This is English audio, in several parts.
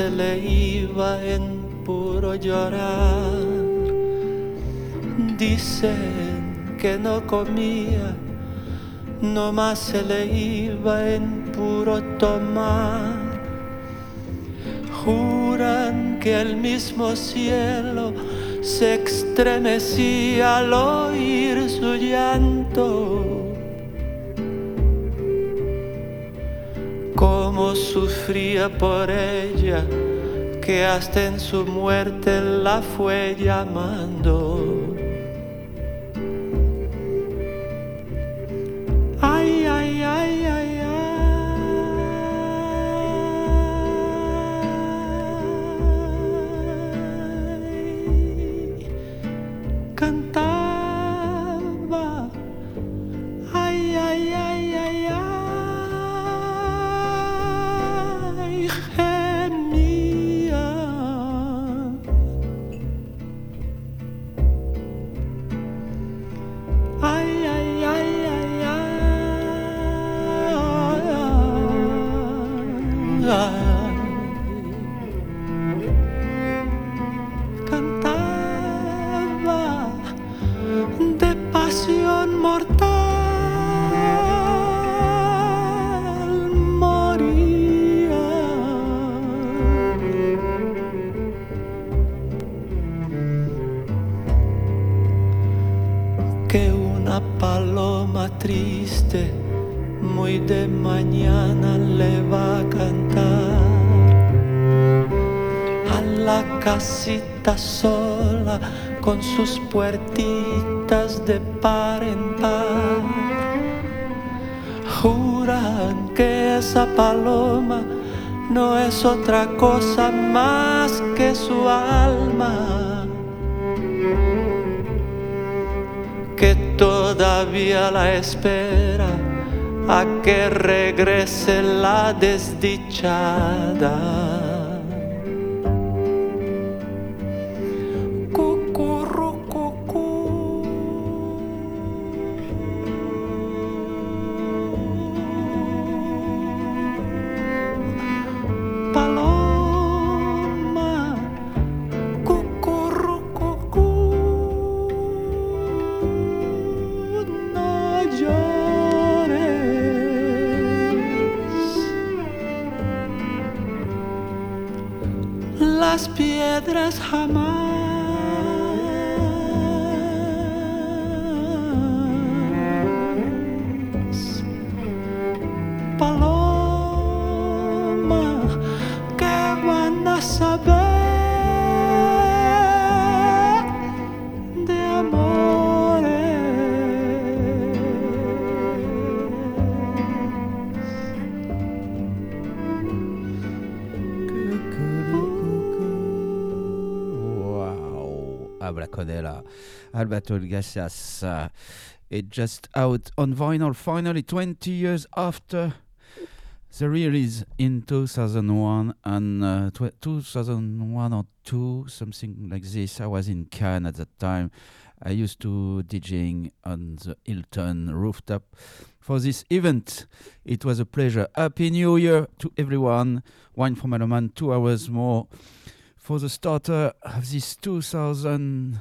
se le iba en puro llorar. Dicen que no comía, no más se le iba en puro tomar. Juran que el mismo cielo se estremecía al oír su llanto. Sufría por ella, que hasta en su muerte la fue llamando. Espera a que regrese la desdichada. las piedras jamás. Alberto Iglesias. Uh, it just out on vinyl finally 20 years after the release in 2001 and uh, 2001 or 2 something like this. I was in cannes at that time. I used to djing on the hilton rooftop for this event. It was a pleasure. Happy new year to everyone. Wine from Meloman, two hours more. For the starter of this 2000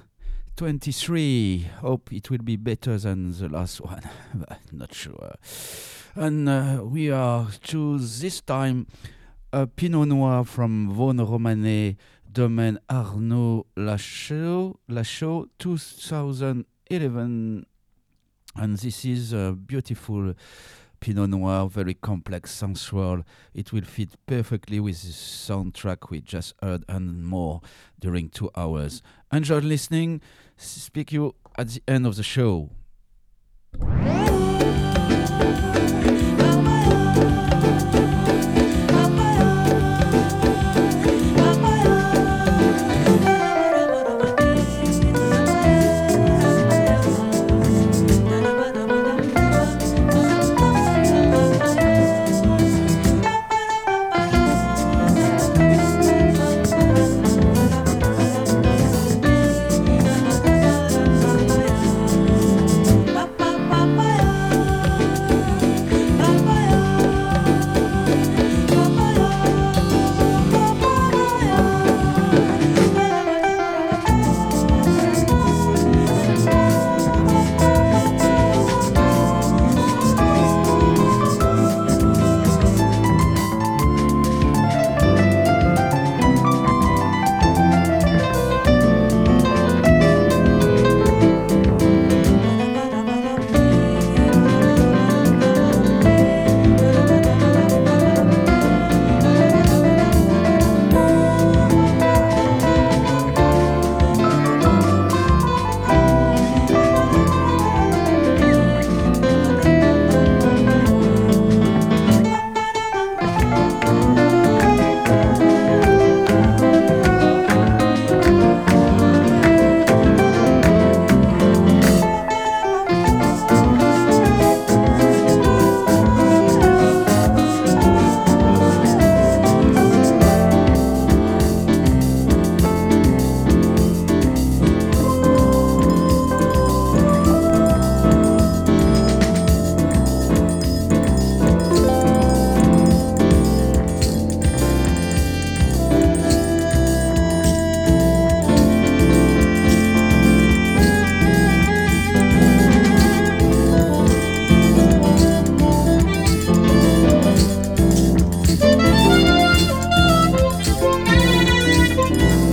23. Hope it will be better than the last one, but not sure. And uh, we are choose this time a Pinot Noir from Vosne Romanée, Domaine Arnaud Lachaux, Lachaux 2011. And this is a beautiful Pinot Noir, very complex, sensual. It will fit perfectly with the soundtrack we just heard and more during two hours. Enjoy listening speak you at the end of the show. Bye.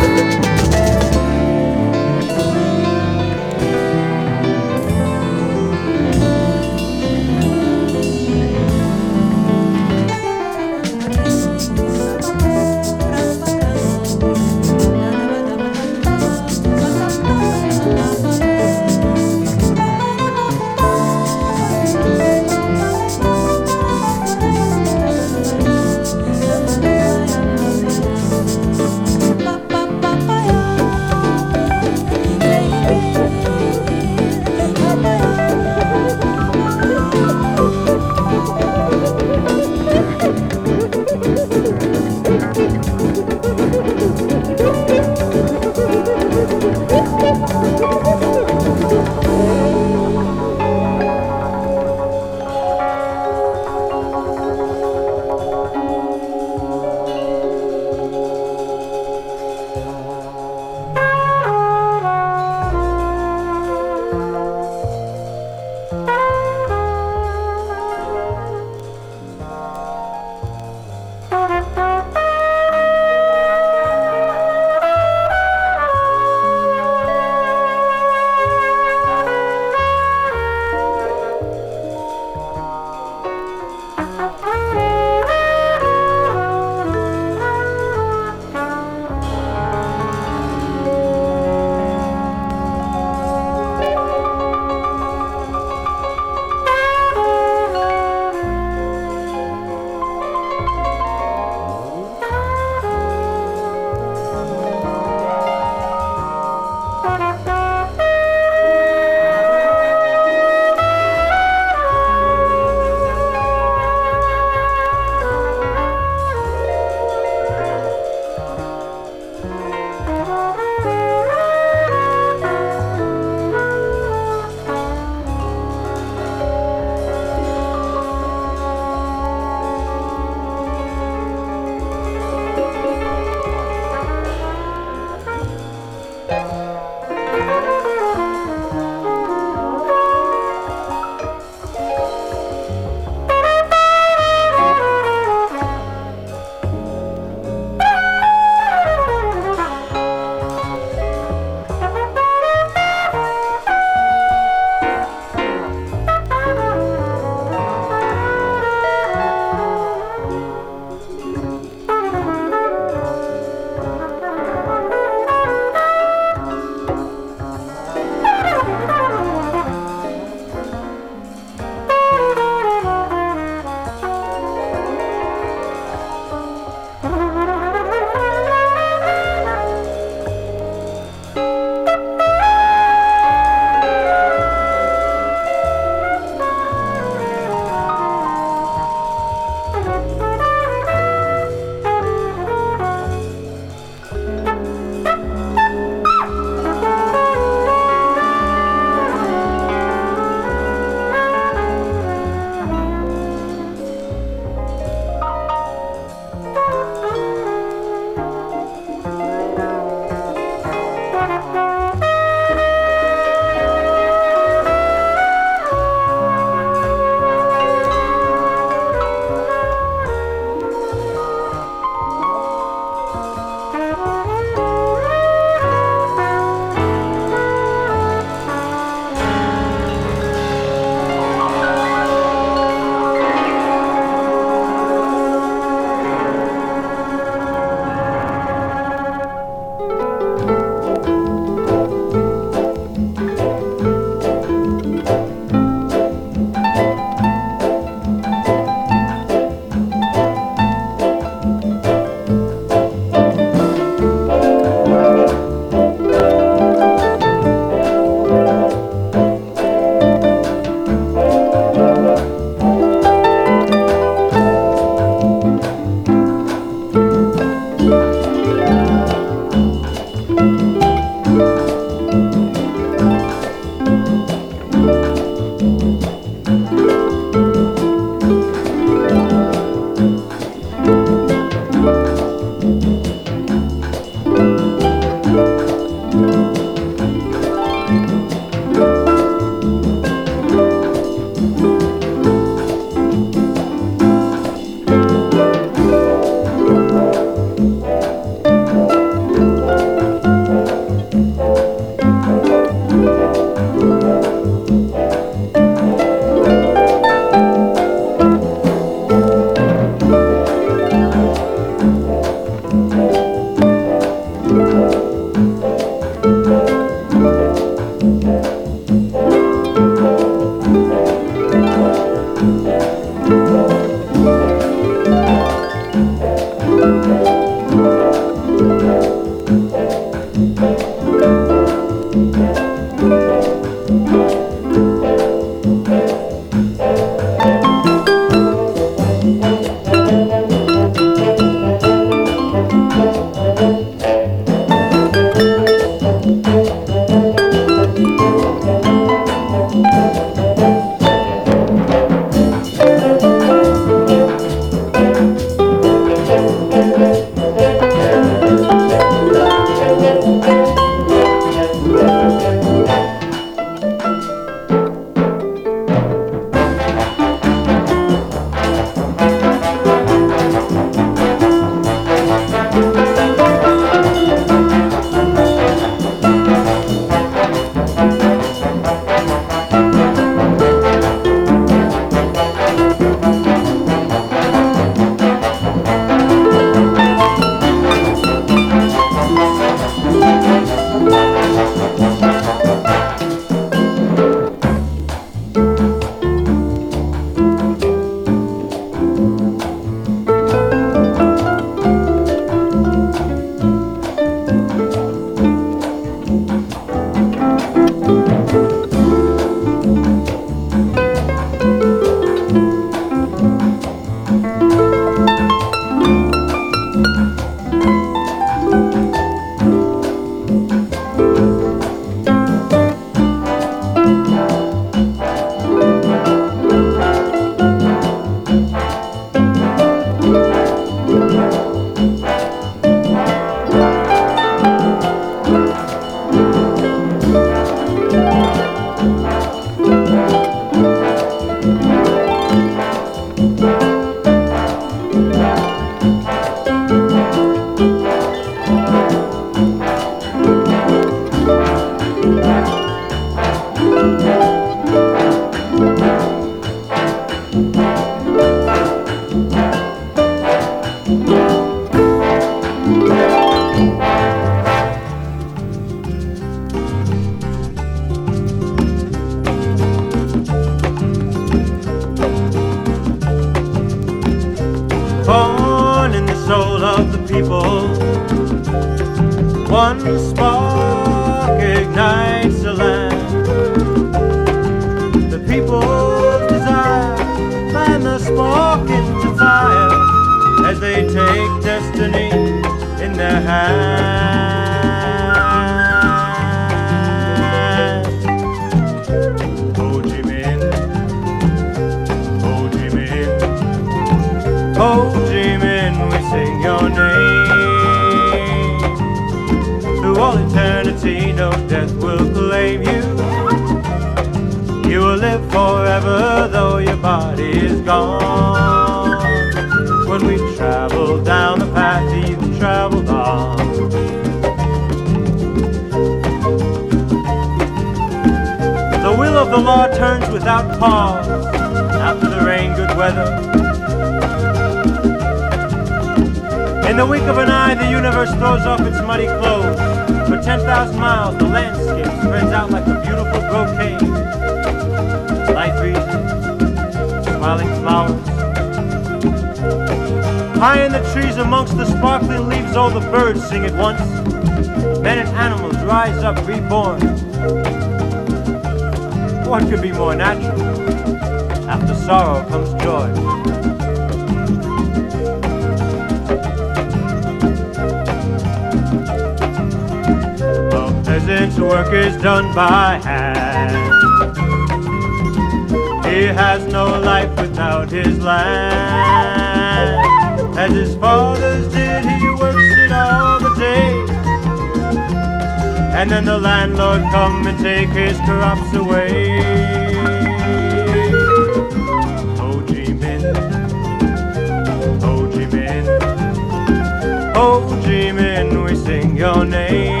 your name.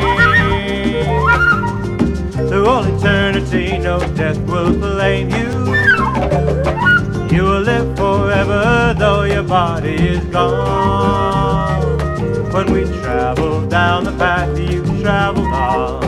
Through all eternity, no death will blame you. You will live forever, though your body is gone. When we travel down the path you traveled on.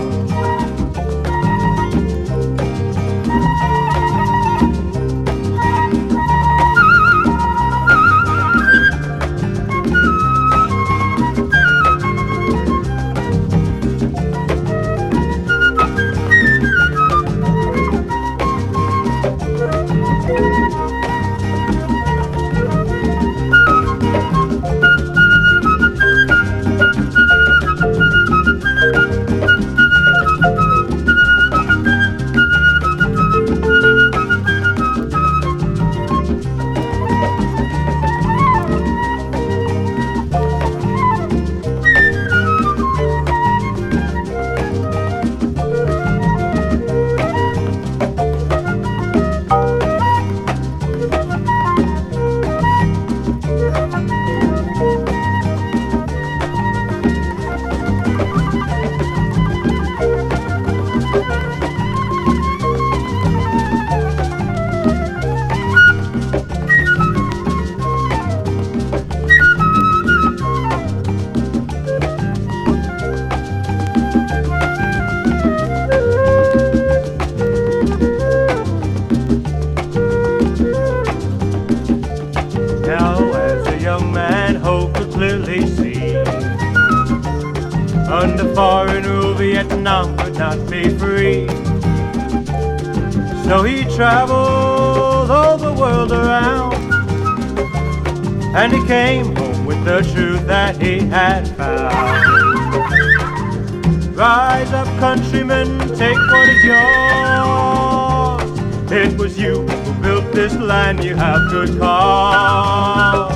and you have good cause.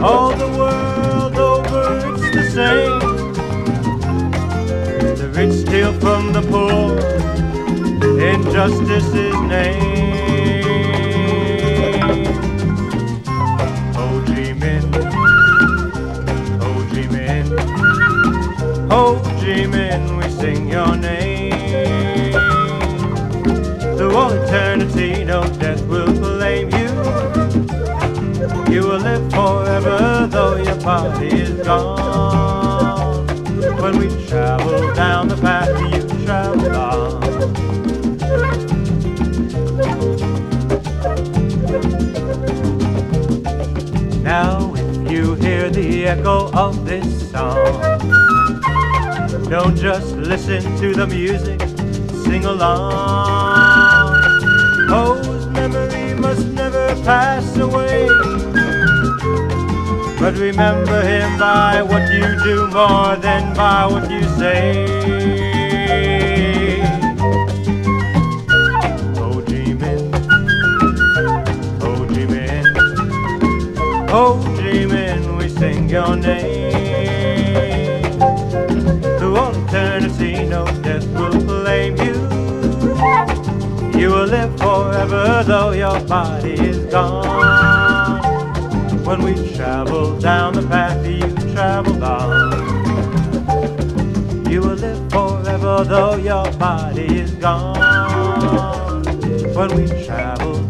All the world over it's the same. The rich steal from the poor, injustice is name. party is gone. When we travel down the path you travel on. Now, if you hear the echo of this song, don't just listen to the music, sing along. Those memories must never pass away remember him by what you do more than by what you say. Oh, Ho Chi Minh, oh, Ho Chi Minh, oh, Ho Chi Minh, we sing your name. Who won't turn a sea, no death will blame you. You will live forever though your body is gone when we travel down the path you traveled on. You will live forever though your body is gone when we travel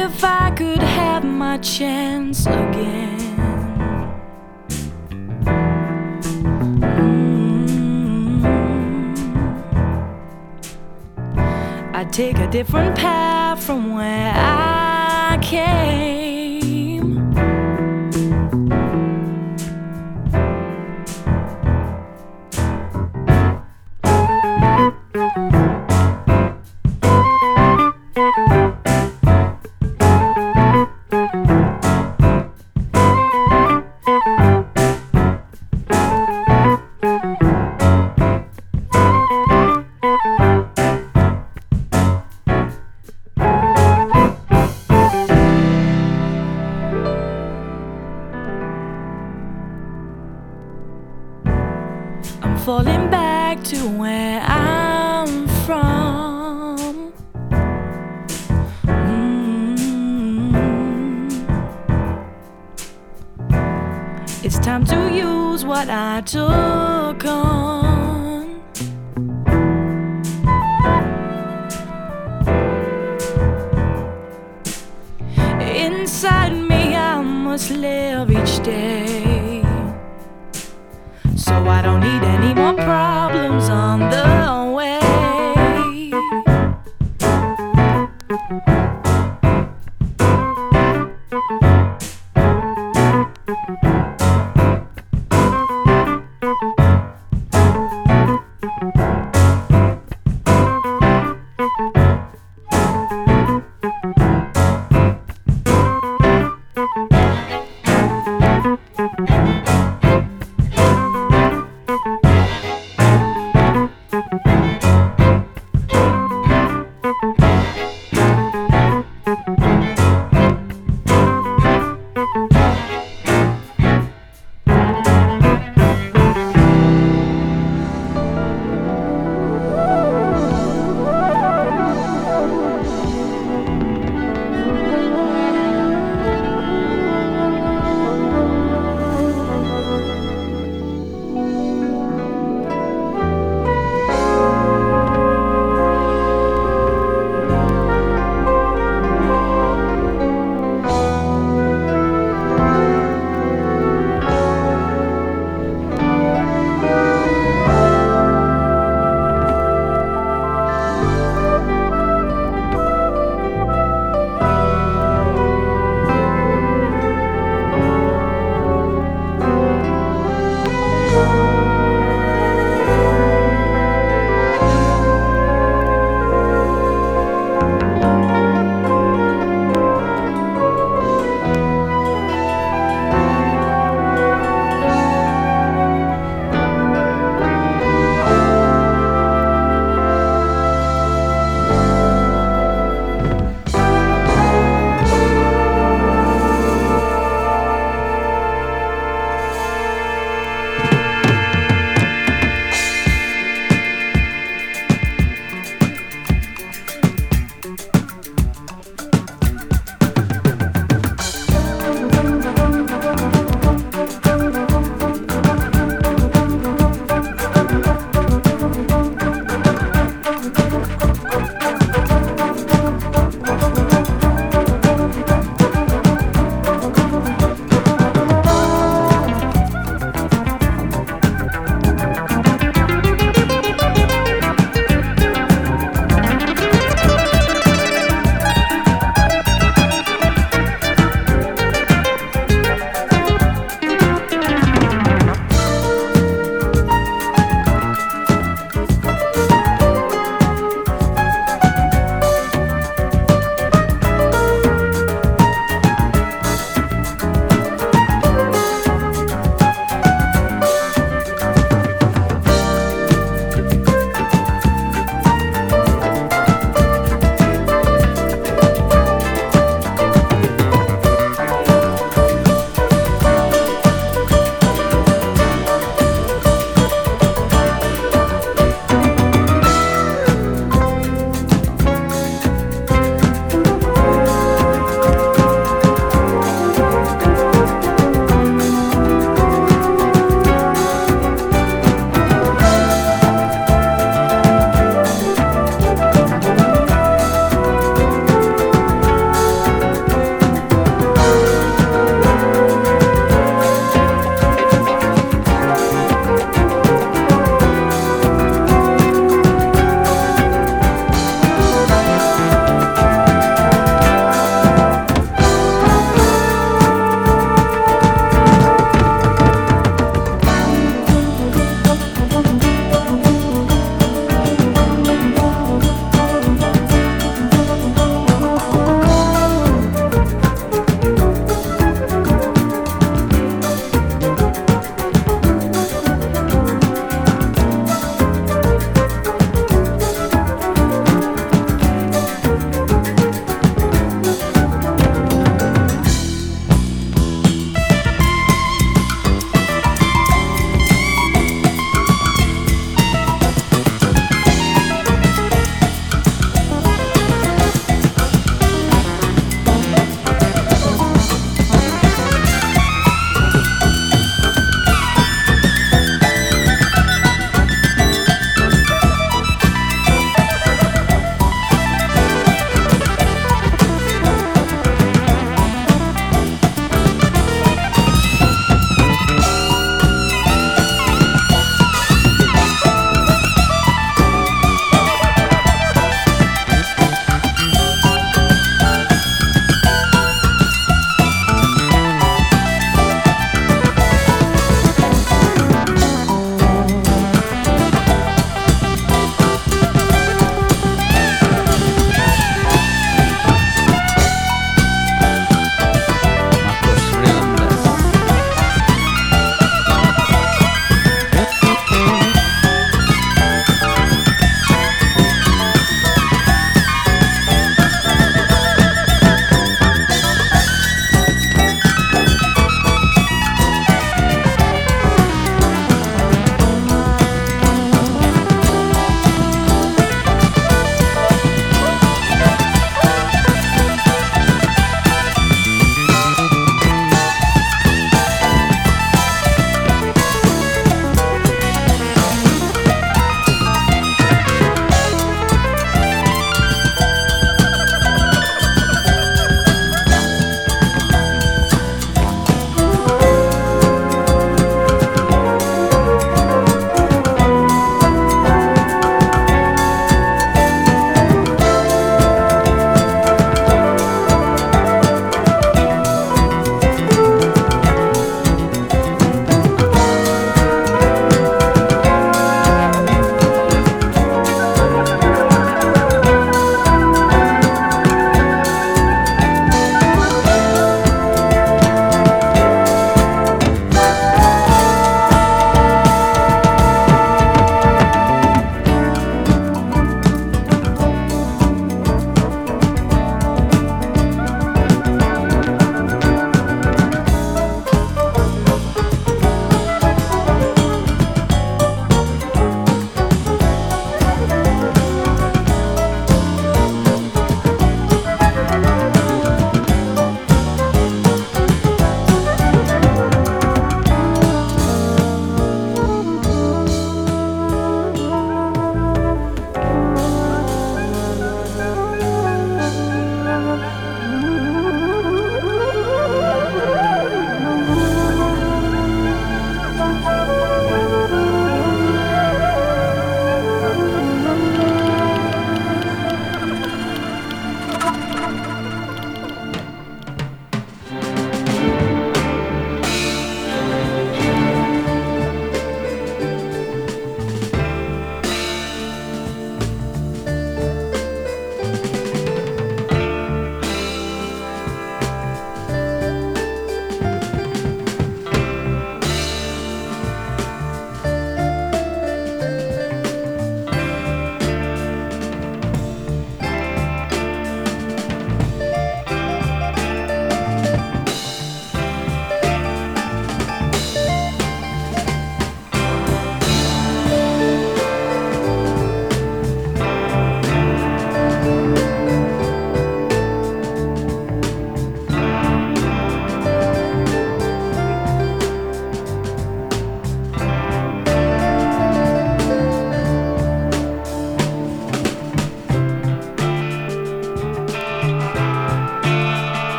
if I could have my chance again. Mm. I'd take a different path from where I came.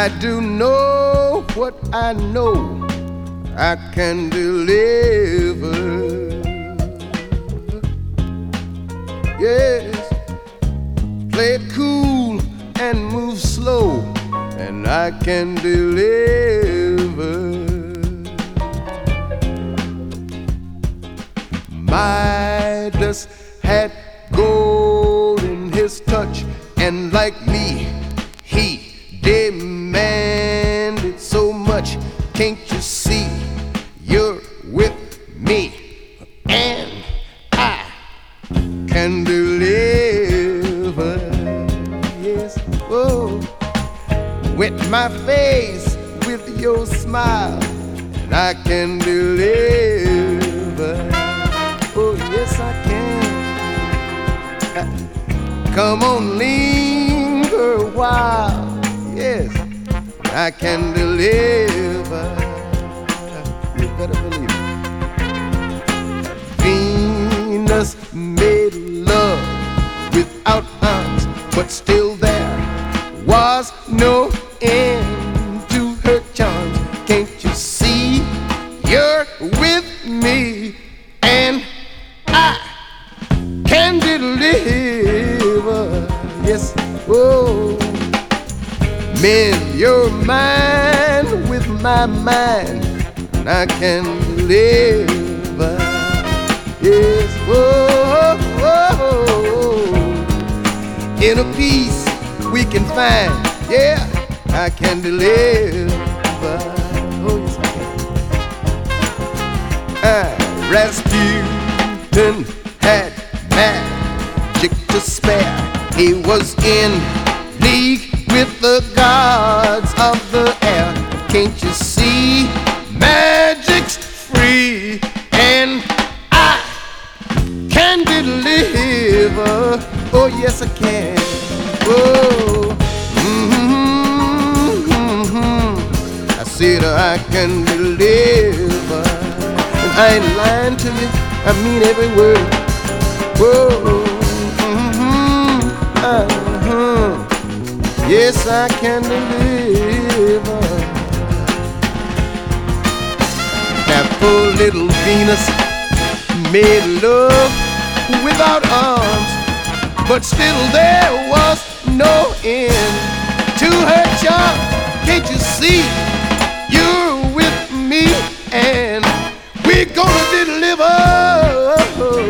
I do know what I know I can deliver. Deliver. Yes, oh. Mend your mind with my mind, and I can deliver. Yes, whoa, whoa. Inner peace we can find. Yeah, I can deliver. Oh, I can. Ah, Rasputin had magic to spare. He was in league with the gods of the air. Can't you see? Magic's free, and I can deliver. Oh, yes, I can. Oh, mm-hmm. I said I can deliver. And I ain't lying to you, I mean every word. Whoa, uh-huh. Yes, I can deliver. Now, poor little Venus made love without arms, but still there was no end to her charm. Can't you see? You're with me, and we're gonna deliver.